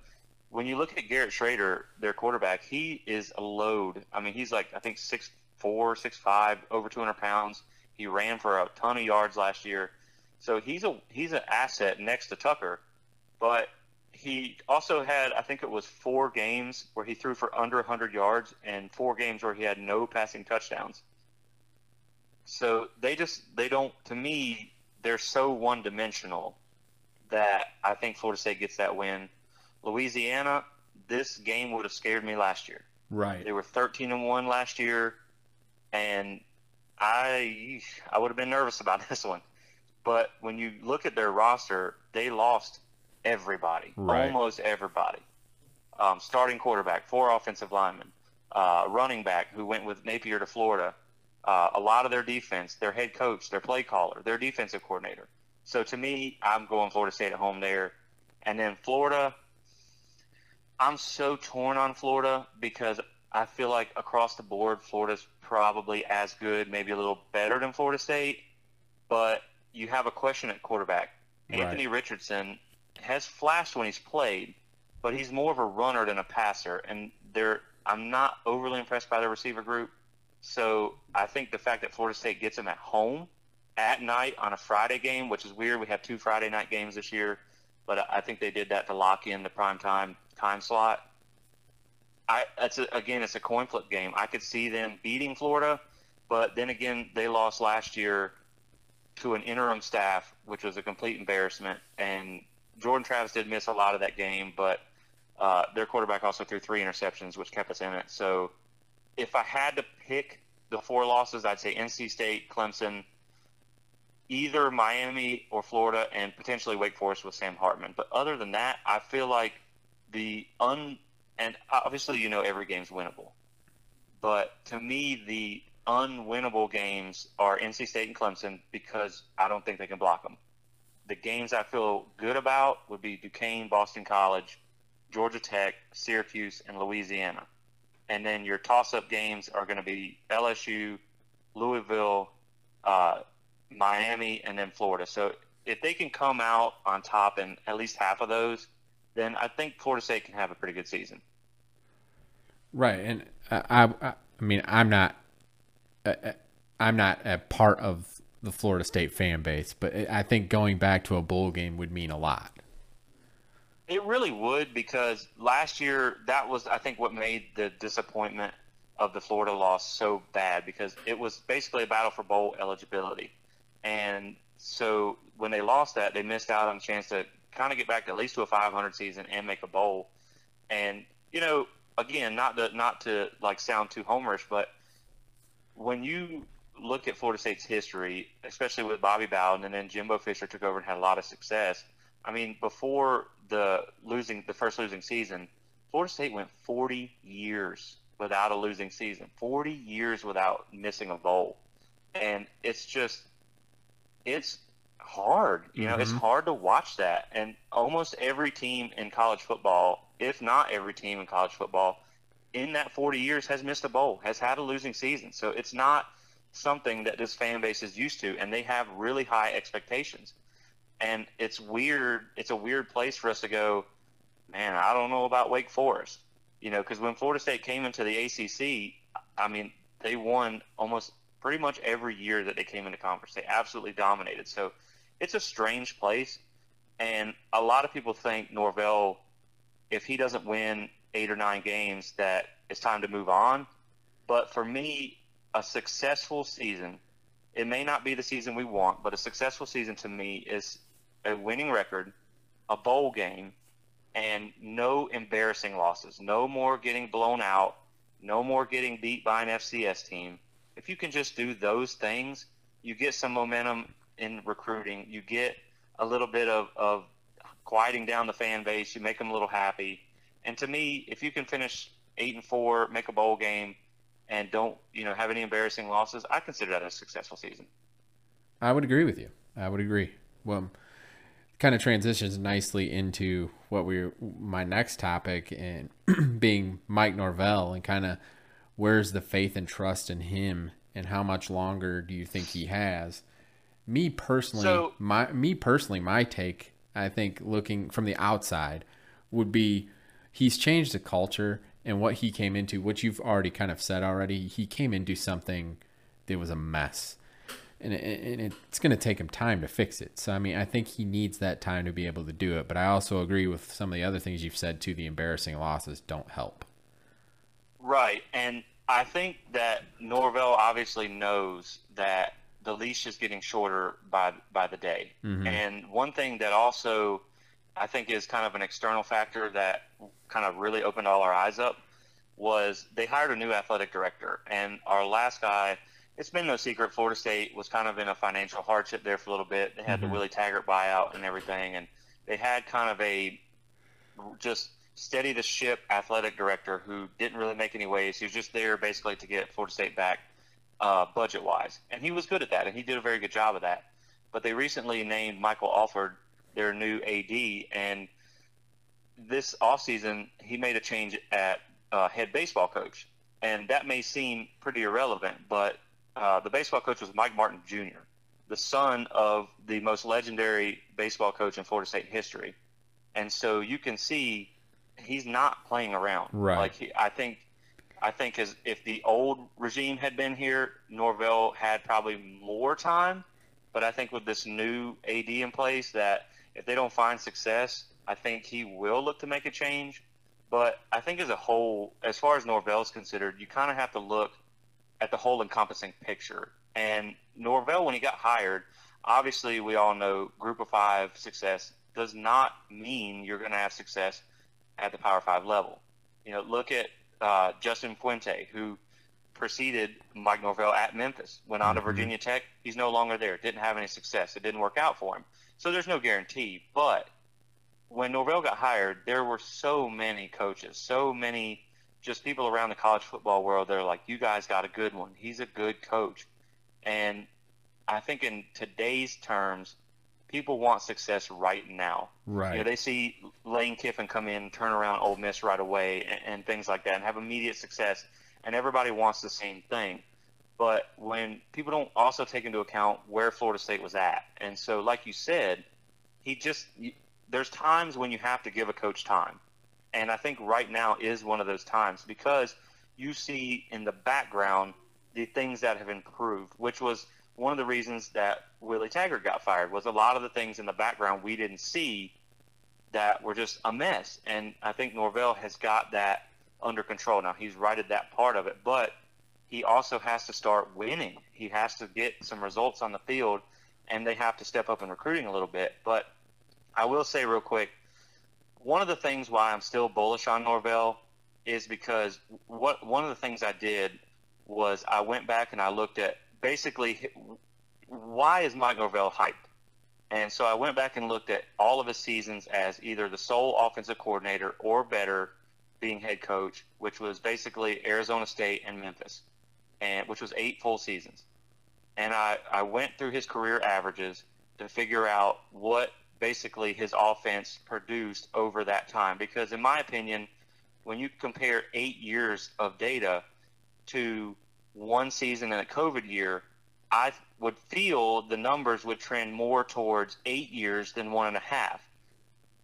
when you look at Garrett Shrader, their quarterback, he is a load. I mean, he's like I think six four, six five, over 200 pounds. He ran for a ton of yards last year, so he's a he's an asset next to Tucker, but he also had, I think it was four games where he threw for under 100 yards and four games where he had no passing touchdowns. So they just, they don't, to me, they're so one dimensional that I think Florida State gets that win. Louisiana, this game would have scared me last year. Right. They were 13 and 1 last year, and I I would have been nervous about this one. But when you look at their roster, they lost everybody, Right. almost everybody. Um, starting quarterback, four offensive linemen, uh, running back who went with Napier to Florida, uh, a lot of their defense, their head coach, their play caller, their defensive coordinator. So to me, I'm going Florida State at home there. And then Florida, I'm so torn on Florida because I feel like across the board, Florida's probably as good, maybe a little better than Florida State. But you have a question at quarterback. Right. Anthony Richardson has flashed when he's played, but he's more of a runner than a passer. And they're, I'm not overly impressed by the receiver group. So I think the fact that Florida State gets him at home at night on a Friday game, which is weird. We have two Friday night games this year, but I think they did that to lock in the prime time time slot. I that's a, again, it's a coin flip game. I could see them beating Florida, but then again, they lost last year to an interim staff, which was a complete embarrassment. And Jordan Travis did miss a lot of that game, but uh, their quarterback also threw three interceptions, which kept us in it. So if I had to pick the four losses, I'd say NC State, Clemson, either Miami or Florida, and potentially Wake Forest with Sam Hartman. But other than that, I feel like the un and obviously you know every game's winnable, but to me the unwinnable games are NC State and Clemson because I don't think they can block them. The games I feel good about would be Duquesne, Boston College, Georgia Tech, Syracuse, and Louisiana. And then your toss-up games are going to be LSU, Louisville, uh, Miami, and then Florida. So if they can come out on top in at least half of those, then I think Florida State can have a pretty good season. Right, and I, I, I mean, I'm not, uh, uh, I'm not a part of the Florida State fan base, but I think going back to a bowl game would mean a lot. It really would because last year that was I think what made the disappointment of the Florida loss so bad because it was basically a battle for bowl eligibility. And so when they lost that, they missed out on a chance to kind of get back at least to a 500 season and make a bowl. And you know, again, not to not to like sound too homerish, but when you look at Florida State's history, especially with Bobby Bowden and then Jimbo Fisher took over and had a lot of success. I mean, before the losing the first losing season, Florida State went 40 years without a losing season. 40 years without missing a bowl. And it's just it's hard. You know, it's Mhm. hard to watch that. And almost every team in college football, if not every team in college football, in that 40 years has missed a bowl, has had a losing season. So it's not something that this fan base is used to, and they have really high expectations. And it's weird. It's a weird place for us to go, man, I don't know about Wake Forest. You know, because when Florida State came into the ACC, I mean, they won almost pretty much every year that they came into conference. They absolutely dominated. So it's a strange place. And a lot of people think Norvell, if he doesn't win eight or nine games, that it's time to move on. But for me, a successful season, it may not be the season we want, but a successful season to me is a winning record, a bowl game, and no embarrassing losses. No more getting blown out. No more getting beat by an FCS team. If you can just do those things, you get some momentum in recruiting. You get a little bit of, of quieting down the fan base. You make them a little happy. And to me, if you can finish eight and four, make a bowl game, and don't you know have any embarrassing losses, I consider that a successful season. I would agree with you. I would agree. Well, kind of transitions nicely into what we my next topic and being Mike Norvell and kind of where's the faith and trust in him and how much longer do you think he has? Me personally, So- my me personally, my take, I think looking from the outside would be he's changed the culture and what he came into, what you've already kind of said already. He came into something that was a mess and, and it's going to take him time to fix it. So I mean, I think he needs that time to be able to do it. But I also agree with some of the other things you've said too. The embarrassing losses don't help. Right, and I think that Norvell obviously knows that the leash is getting shorter by by the day. Mm-hmm. And one thing that also I think is kind of an external factor that kind of really opened all our eyes up was they hired a new athletic director, and our last guy it's been no secret Florida State was kind of in a financial hardship there for a little bit. They had mm-hmm. the Willie Taggart buyout and everything, and they had kind of a just steady the ship athletic director who didn't really make any waves. He was just there basically to get Florida State back uh, budget wise, and he was good at that, and he did a very good job of that. But they recently named Michael Alford their new AD, and this offseason he made a change at uh, head baseball coach, and that may seem pretty irrelevant, but uh, the baseball coach was Mike Martin Jr., the son of the most legendary baseball coach in Florida State history. And so you can see he's not playing around. Right. Like he, I think, I think as if the old regime had been here, Norvell had probably more time. But I think with this new AD in place, that if they don't find success, I think he will look to make a change. But I think as a whole, as far as Norvell is considered, you kind of have to look – at the whole encompassing picture. And Norvell, when he got hired, obviously we all know Group of Five success does not mean you're going to have success at the Power Five level. You know, look at uh, Justin Fuente, who preceded Mike Norvell at Memphis, went on mm-hmm. to Virginia Tech. He's no longer there. Didn't have any success. It didn't work out for him. So there's no guarantee. But when Norvell got hired, there were so many coaches, so many just people around the college football world, they're like, you guys got a good one. He's a good coach. And I think in today's terms, people want success right now. Right. You know, they see Lane Kiffin come in, turn around Ole Miss right away, and, and things like that, and have immediate success. And everybody wants the same thing. But when people don't also take into account where Florida State was at, and so like you said, he just there's times when you have to give a coach time. And I think right now is one of those times because you see in the background the things that have improved, which was one of the reasons that Willie Taggart got fired was a lot of the things in the background we didn't see that were just a mess. And I think Norvell has got that under control. Now he's righted that part of it, but he also has to start winning. He has to get some results on the field and they have to step up in recruiting a little bit. But I will say real quick, one of the things why I'm still bullish on Norvell is because what one of the things I did was I went back and I looked at basically why is Mike Norvell hyped? And so I went back and looked at all of his seasons as either the sole offensive coordinator or better being head coach, which was basically Arizona State and Memphis, and which was eight full seasons. And I, I went through his career averages to figure out what basically his offense produced over that time. Because in my opinion, when you compare eight years of data to one season in a COVID year, I would feel the numbers would trend more towards eight years than one and a half.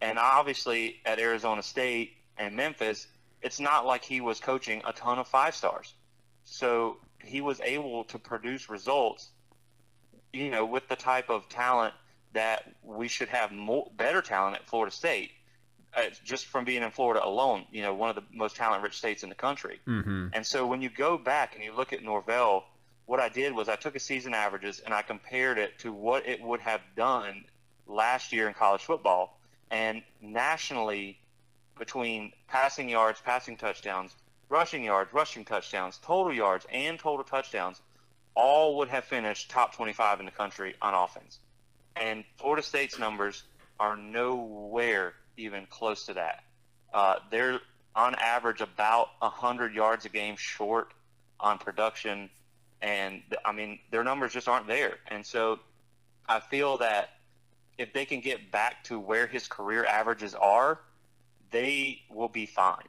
And obviously at Arizona State and Memphis, it's not like he was coaching a ton of five stars. So he was able to produce results, you know, with the type of talent that we should have more better talent at Florida State. Uh, just from being in Florida alone, you know, one of the most talent-rich states in the country. Mm-hmm. And so when you go back and you look at Norvell, what I did was I took a season averages and I compared it to what it would have done last year in college football. And nationally, between passing yards, passing touchdowns, rushing yards, rushing touchdowns, total yards, and total touchdowns, all would have finished top 25 in the country on offense and Florida State's numbers are nowhere even close to that. Uh, they're on average about 100 yards a game short on production, and I mean their numbers just aren't there. And so I feel that if they can get back to where his career averages are, they will be fine.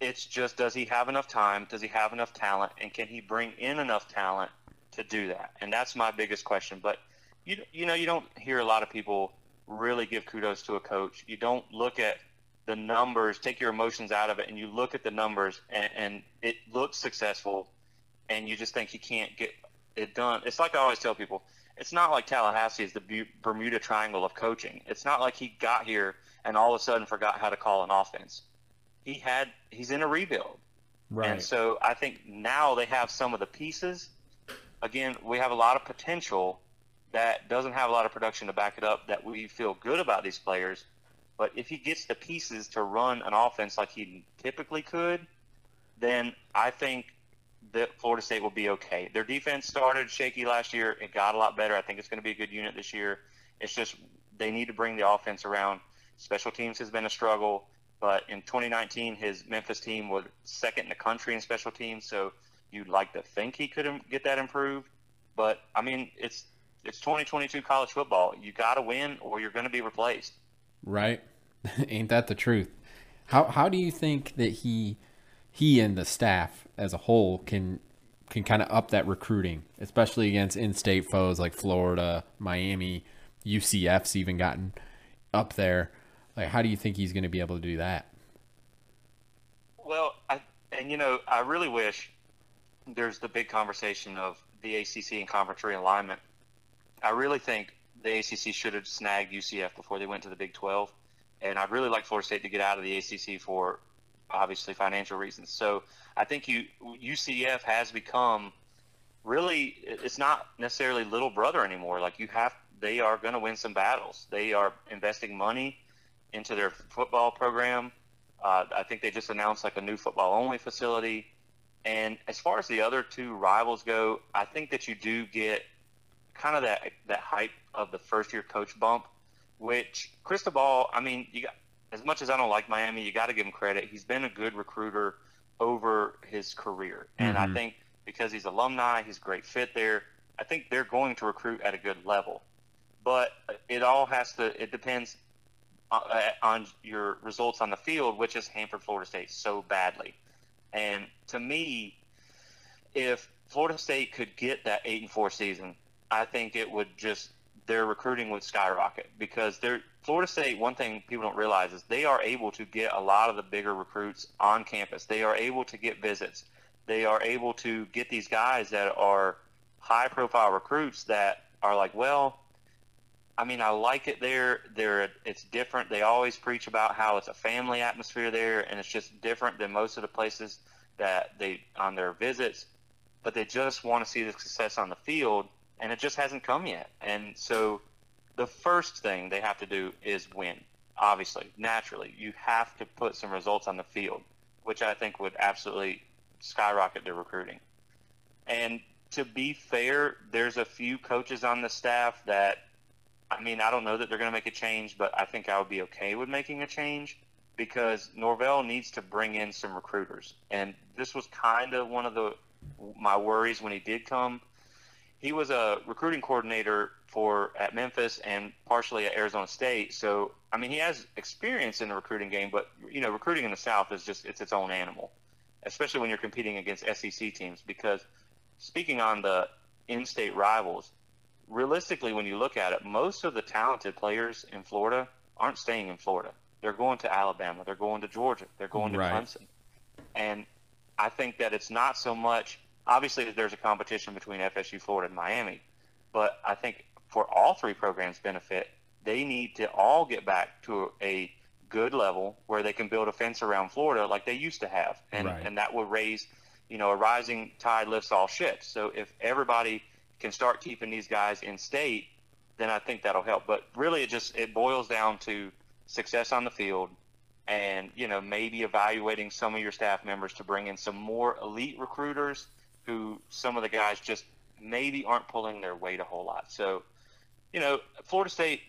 It's just does he have enough time? Does he have enough talent? And can he bring in enough talent to do that? And that's my biggest question. But you you know you don't hear a lot of people really give kudos to a coach. You don't look at the numbers, take your emotions out of it, and you look at the numbers, and, and it looks successful, and you just think you can't get it done. It's like I always tell people. It's not like Tallahassee is the Bermuda Triangle of coaching. It's not like he got here and all of a sudden forgot how to call an offense. He had he's in a rebuild. Right. And so I think now they have some of the pieces. Again, we have a lot of potential that doesn't have a lot of production to back it up that we feel good about these players. But if he gets the pieces to run an offense like he typically could, then I think that Florida State will be okay. Their defense started shaky last year. It got a lot better. I think it's going to be a good unit this year. It's just they need to bring the offense around. Special teams has been a struggle, but in 2019, his Memphis team was second in the country in special teams. So you'd like to think he could get that improved. But I mean, it's it's 2022 college football. You got to win, or you're going to be replaced. Right? Ain't that the truth? How how do you think that he he and the staff as a whole can can kind of up that recruiting, especially against in-state foes like Florida, Miami, UCF's even gotten up there. Like, how do you think he's going to be able to do that? Well, I, and you know, I really wish there's the big conversation of the ACC and conference realignment. I really think the ACC should have snagged UCF before they went to the Big 12, and I'd really like Florida State to get out of the ACC for obviously financial reasons. So I think you UCF has become really it's not necessarily little brother anymore. Like you have they are going to win some battles. They are investing money into their football program. Uh, I think they just announced like a new football only facility. And as far as the other two rivals go, I think that you do get kind of that that hype of the first year coach bump, which Cristobal. I mean, you got as much as I don't like Miami, you got to give him credit. He's been a good recruiter over his career, and mm-hmm. I think because he's alumni, he's a great fit there. I think they're going to recruit at a good level, but it all has to. It depends uh, on your results on the field, which is hampered Florida State so badly. And to me, if Florida State could get that eight and four season, I think it would just their recruiting would skyrocket because they're Florida State. One thing people don't realize is they are able to get a lot of the bigger recruits on campus. They are able to get visits. They are able to get these guys that are high-profile recruits that are like, well, I mean, I like it there. There, it's different. They always preach about how it's a family atmosphere there, and it's just different than most of the places that they on their visits. But they just want to see the success on the field and it just hasn't come yet. And so the first thing they have to do is win. Obviously, naturally, you have to put some results on the field, which I think would absolutely skyrocket their recruiting. And to be fair, there's a few coaches on the staff that, I mean, I don't know that they're going to make a change, but I think I would be okay with making a change because Norvell needs to bring in some recruiters. And this was kind of one of the my worries when he did come he was a recruiting coordinator for at Memphis and partially at Arizona State. So I mean, he has experience in the recruiting game, but you know, recruiting in the South is just it's its own animal, especially when you're competing against SEC teams. Because speaking on the in-state rivals, realistically, when you look at it, most of the talented players in Florida aren't staying in Florida. They're going to Alabama. They're going to Georgia. They're going to right. Clemson. And I think that it's not so much obviously there's a competition between FSU, Florida, and Miami, but I think for all three programs' benefit, they need to all get back to a good level where they can build a fence around Florida like they used to have, and right. and that will raise, you know, a rising tide lifts all ships. So if everybody can start keeping these guys in state, then I think that'll help. But really, it just it boils down to success on the field, and you know maybe evaluating some of your staff members to bring in some more elite recruiters who some of the guys just maybe aren't pulling their weight a whole lot. So, you know, Florida State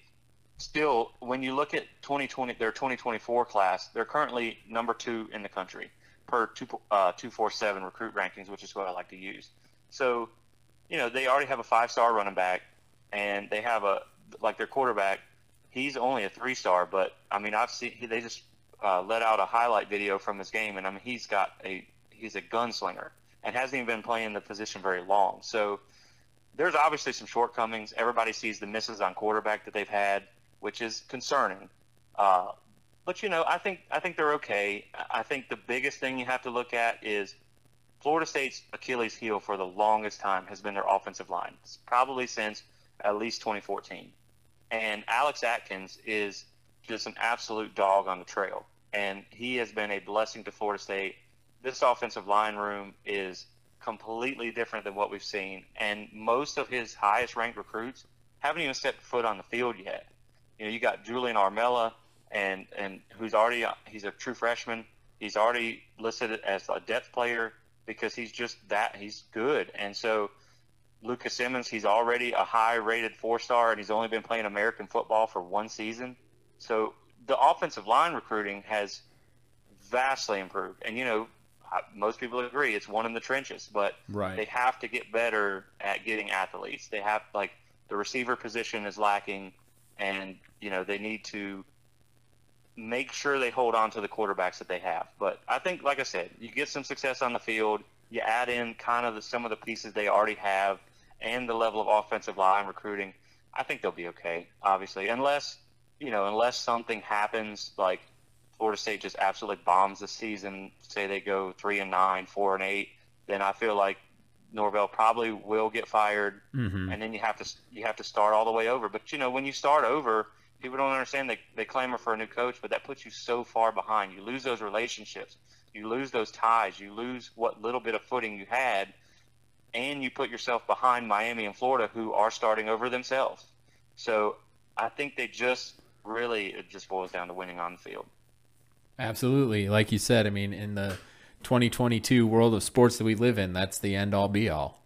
still, when you look at 2020, their 2024 class, they're currently number two in the country per two, uh, 247 recruit rankings, which is what I like to use. So, you know, they already have a five star running back and they have a, like their quarterback, he's only a three star, but I mean, I've seen, they just uh, let out a highlight video from his game and I mean, he's got a, he's a gunslinger and hasn't even been playing the position very long. So there's obviously some shortcomings. Everybody sees the misses on quarterback that they've had, which is concerning. Uh, but you know, I think I think they're okay. I think the biggest thing you have to look at is Florida State's Achilles heel for the longest time has been their offensive line, it's probably since at least 2014. And Alex Atkins is just an absolute dog on the trail, and he has been a blessing to Florida State. This offensive line room is completely different than what we've seen, and most of his highest ranked recruits haven't even stepped foot on the field yet. You know, you got Julian Armella, and and who's already he's a true freshman. He's already listed as a depth player because he's just that he's good, and so Lucas Simmons, he's already a high rated four star, and he's only been playing American football for one season. So the offensive line recruiting has vastly improved. And, you know, most people agree it's one in the trenches, but right. they have to get better at getting athletes. They have, like, the receiver position is lacking, and, you know, they need to make sure they hold on to the quarterbacks that they have. But I think, like I said, you get some success on the field, you add in kind of the, some of the pieces they already have and the level of offensive line recruiting, I think they'll be okay. Obviously, unless you know, unless something happens like Florida State just absolutely bombs the season, say they go three and nine, four and eight, then I feel like Norvell probably will get fired, mm-hmm. and then you have to you have to start all the way over. But you know, when you start over, people don't understand. They they clamor for a new coach, but that puts you so far behind. You lose those relationships, you lose those ties, you lose what little bit of footing you had and you put yourself behind Miami and Florida, who are starting over themselves. So I think they just really it just boils down to winning on the field. Absolutely, like you said. I mean, in the 2022 world of sports that we live in, that's the end all be all.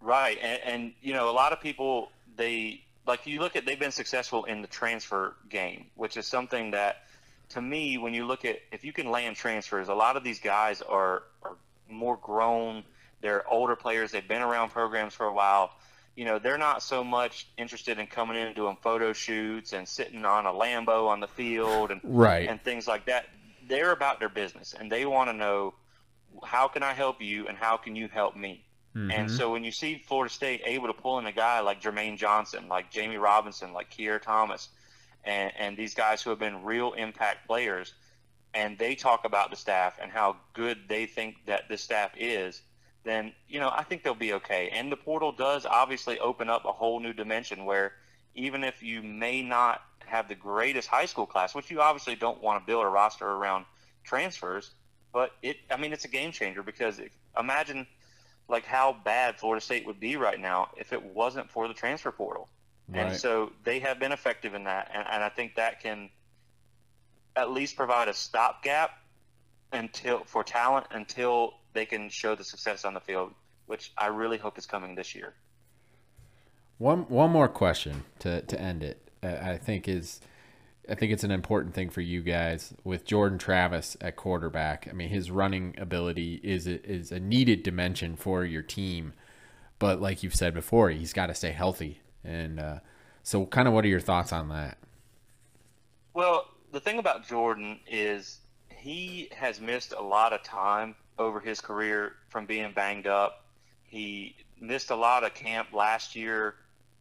Right, and, and you know, a lot of people they like you look at they've been successful in the transfer game, which is something that to me, when you look at if you can land transfers, a lot of these guys are, are more grown they're older players. They've been around programs for a while. You know, they're not so much interested in coming in and doing photo shoots and sitting on a Lambo on the field and right. and things like that. They're about their business and they want to know how can I help you and how can you help me. Mm-hmm. And so when you see Florida State able to pull in a guy like Jermaine Johnson, like Jammie Robinson, like Keir Thomas, and, and these guys who have been real impact players, and they talk about the staff and how good they think that the staff is, then you know I think they'll be okay. And the portal does obviously open up a whole new dimension where even if you may not have the greatest high school class, which you obviously don't want to build a roster around transfers, but it I mean it's a game changer because if, imagine like how bad Florida State would be right now if it wasn't for the transfer portal. Right. And so they have been effective in that, and, and I think that can at least provide a stopgap until for talent until they can show the success on the field, which I really hope is coming this year. One one more question to to end it. I think is I think it's an important thing for you guys with Jordan Travis at quarterback. I mean, his running ability is a, is a needed dimension for your team, but like you've said before, he's got to stay healthy. And uh, so, kind of, what are your thoughts on that? Well, the thing about Jordan is he has missed a lot of time over his career from being banged up. He missed a lot of camp last year.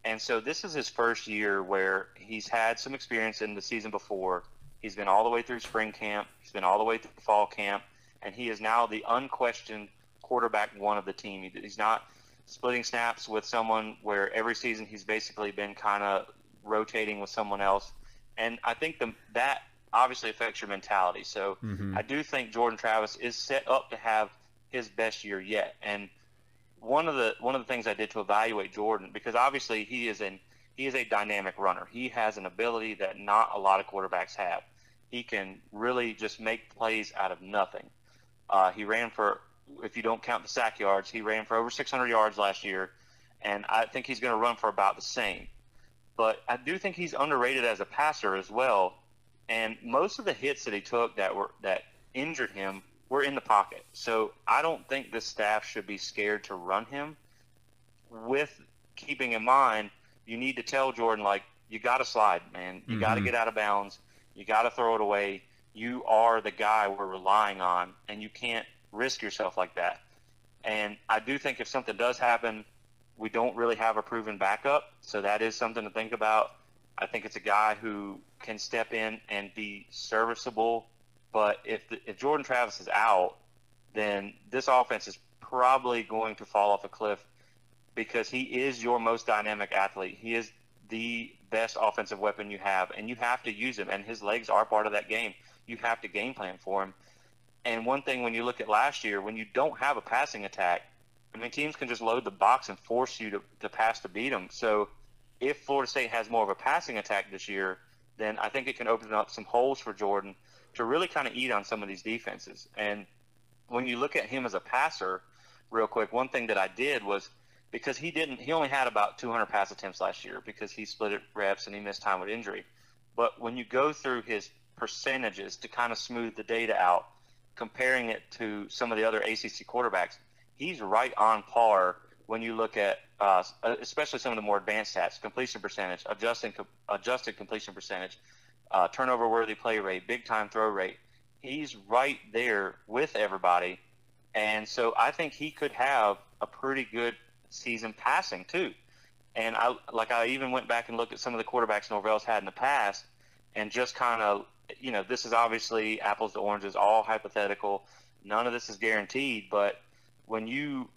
And so this is his first year where he's had some experience in the season before. He's been all the way through spring camp, he's been all the way through fall camp, and he is now the unquestioned quarterback one of the team. He's not splitting snaps with someone where every season he's basically been kind of rotating with someone else. And I think the, that obviously affects your mentality. So mm-hmm. I do think Jordan Travis is set up to have his best year yet. And one of the one of the things I did to evaluate Jordan because obviously he is an he is a dynamic runner. He has an ability that not a lot of quarterbacks have. He can really just make plays out of nothing. Uh, he ran for, if you don't count the sack yards, he ran for over 600 yards last year, and I think he's going to run for about the same. But I do think he's underrated as a passer as well and most of the hits that he took that were that injured him were in the pocket. So I don't think the staff should be scared to run him. With keeping in mind, you need to tell Jordan like you got to slide, man. You mm-hmm. got to get out of bounds. You got to throw it away. You are the guy we're relying on, and you can't risk yourself like that. And I do think if something does happen, we don't really have a proven backup, so that is something to think about. I think it's a guy who can step in and be serviceable. But if the, if Jordan Travis is out, then this offense is probably going to fall off a cliff because he is your most dynamic athlete. He is the best offensive weapon you have, and you have to use him. And his legs are part of that game. You have to game plan for him. And one thing, when you look at last year, when you don't have a passing attack, I mean, teams can just load the box and force you to, to pass to beat them. So if Florida State has more of a passing attack this year, then I think it can open up some holes for Jordan to really kind of eat on some of these defenses. And when you look at him as a passer, real quick, one thing that I did was because he didn't, he only had about 200 pass attempts last year because he split it reps and he missed time with injury. But when you go through his percentages to kind of smooth the data out, comparing it to some of the other ACC quarterbacks, he's right on par when you look at uh, especially some of the more advanced stats: completion percentage, adjusting adjusted completion percentage, uh, turnover worthy play rate, big time throw rate. He's right there with everybody, and so I think he could have a pretty good season passing too. And I like I even went back and looked at some of the quarterbacks Norvell's had in the past, and just kind of you know this is obviously apples to oranges, all hypothetical. None of this is guaranteed, but when you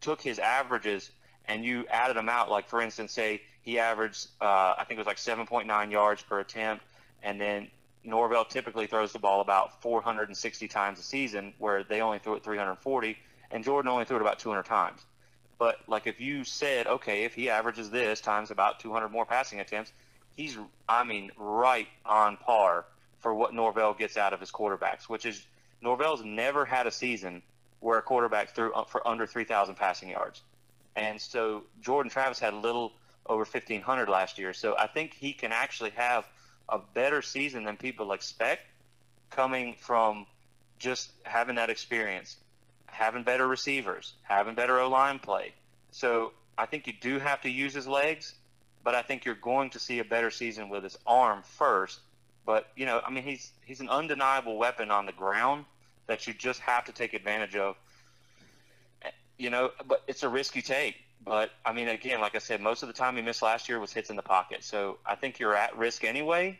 took his averages and you added them out, like for instance, say he averaged, uh, I think it was like 7.9 yards per attempt, and then Norvell typically throws the ball about 460 times a season, where they only threw it 340, and Jordan only threw it about 200 times. But like if you said, okay, if he averages this times about 200 more passing attempts, he's, I mean, right on par for what Norvell gets out of his quarterbacks, which is Norvell's never had a season where a quarterback threw for under 3,000 passing yards. And so Jordan Travis had a little over 1,500 last year. So I think he can actually have a better season than people expect coming from just having that experience, having better receivers, having better O line play. So I think you do have to use his legs, but I think you're going to see a better season with his arm first. But you know, I mean, he's he's an undeniable weapon on the ground that you just have to take advantage of. You know, but it's a risk you take. But I mean, again, like I said, most of the time he missed last year was hits in the pocket. So I think you're at risk anyway.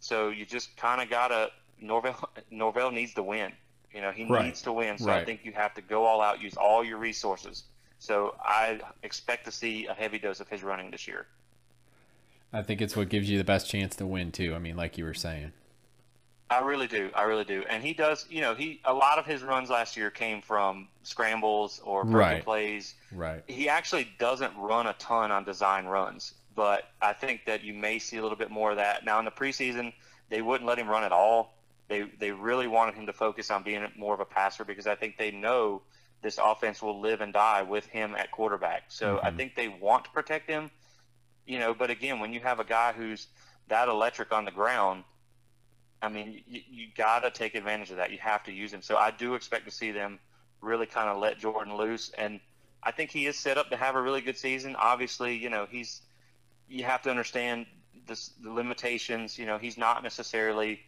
So you just kind of gotta Norvell. Norvell needs to win. You know, he right. needs to win. So right. I think you have to go all out, use all your resources. So I expect to see a heavy dose of his running this year. I think it's what gives you the best chance to win too. I mean, like you were saying. I really do. I really do. And he does, you know, he a lot of his runs last year came from scrambles or broken right. plays. Right. He actually doesn't run a ton on design runs, but I think that you may see a little bit more of that. Now in the preseason, they wouldn't let him run at all. They they really wanted him to focus on being more of a passer because I think they know this offense will live and die with him at quarterback. So mm-hmm. I think they want to protect him, you know, but again, when you have a guy who's that electric on the ground, I mean, you, you got to take advantage of that. You have to use him. So I do expect to see them really kind of let Jordan loose, and I think he is set up to have a really good season. Obviously, you know, he's you have to understand this, the limitations. You know, he's not necessarily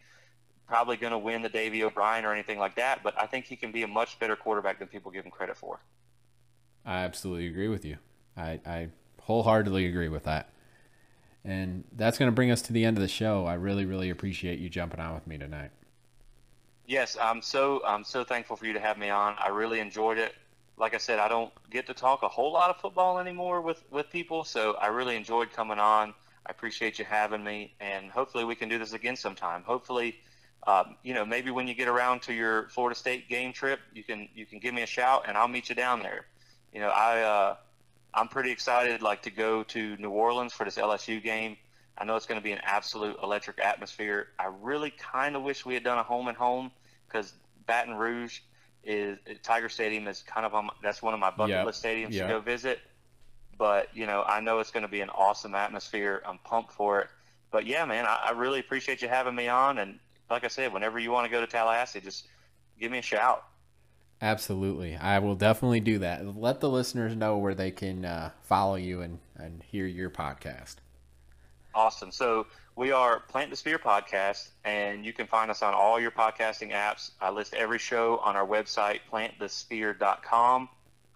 probably going to win the Davy O'Brien or anything like that, but I think he can be a much better quarterback than people give him credit for. I absolutely agree with you. I, I wholeheartedly agree with that. And that's going to bring us to the end of the show. I really, really appreciate you jumping on with me tonight. Yes, I'm so I'm so thankful for you to have me on. I really enjoyed it. Like I said, I don't get to talk a whole lot of football anymore with with people, so I really enjoyed coming on. I appreciate you having me, and hopefully we can do this again sometime. Hopefully, um, you know, maybe when you get around to your Florida State game trip, you can you can give me a shout, and I'll meet you down there. You know, I uh, I'm pretty excited, like to go to New Orleans for this LSU game. I know it's going to be an absolute electric atmosphere. I really kind of wish we had done a home and home because Baton Rouge is Tiger Stadium is kind of on. That's one of my bucket yep. list stadiums yep. to go visit. But you know, I know it's going to be an awesome atmosphere. I'm pumped for it. But yeah, man, I, I really appreciate you having me on. And like I said, whenever you want to go to Tallahassee, just give me a shout. Absolutely. I will definitely do that. Let the listeners know where they can uh, follow you and, and hear your podcast. Awesome. So we are Plant the Spear Podcast, and you can find us on all your podcasting apps. I list every show on our website, plantthespear.com.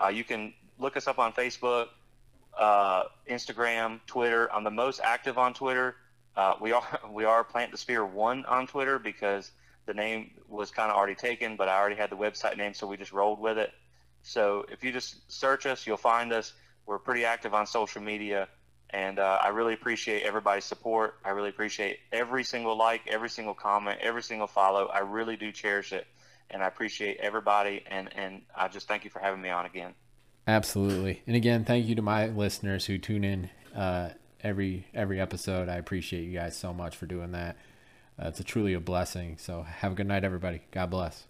Uh, you can look us up on Facebook, uh, Instagram, Twitter. I'm the most active on Twitter. Uh, we are we are Plant the Spear One on Twitter because the name was kind of already taken, but I already had the website name, so we just rolled with it. So if you just search us, you'll find us. We're pretty active on social media, and uh, I really appreciate everybody's support. I really appreciate every single like, every single comment, every single follow. I really do cherish it, and I appreciate everybody. And and I just thank you for having me on again. Absolutely. And again, thank you to my listeners who tune in uh, every every episode. I appreciate you guys so much for doing that. It's a truly a blessing. So have a good night, everybody. God bless.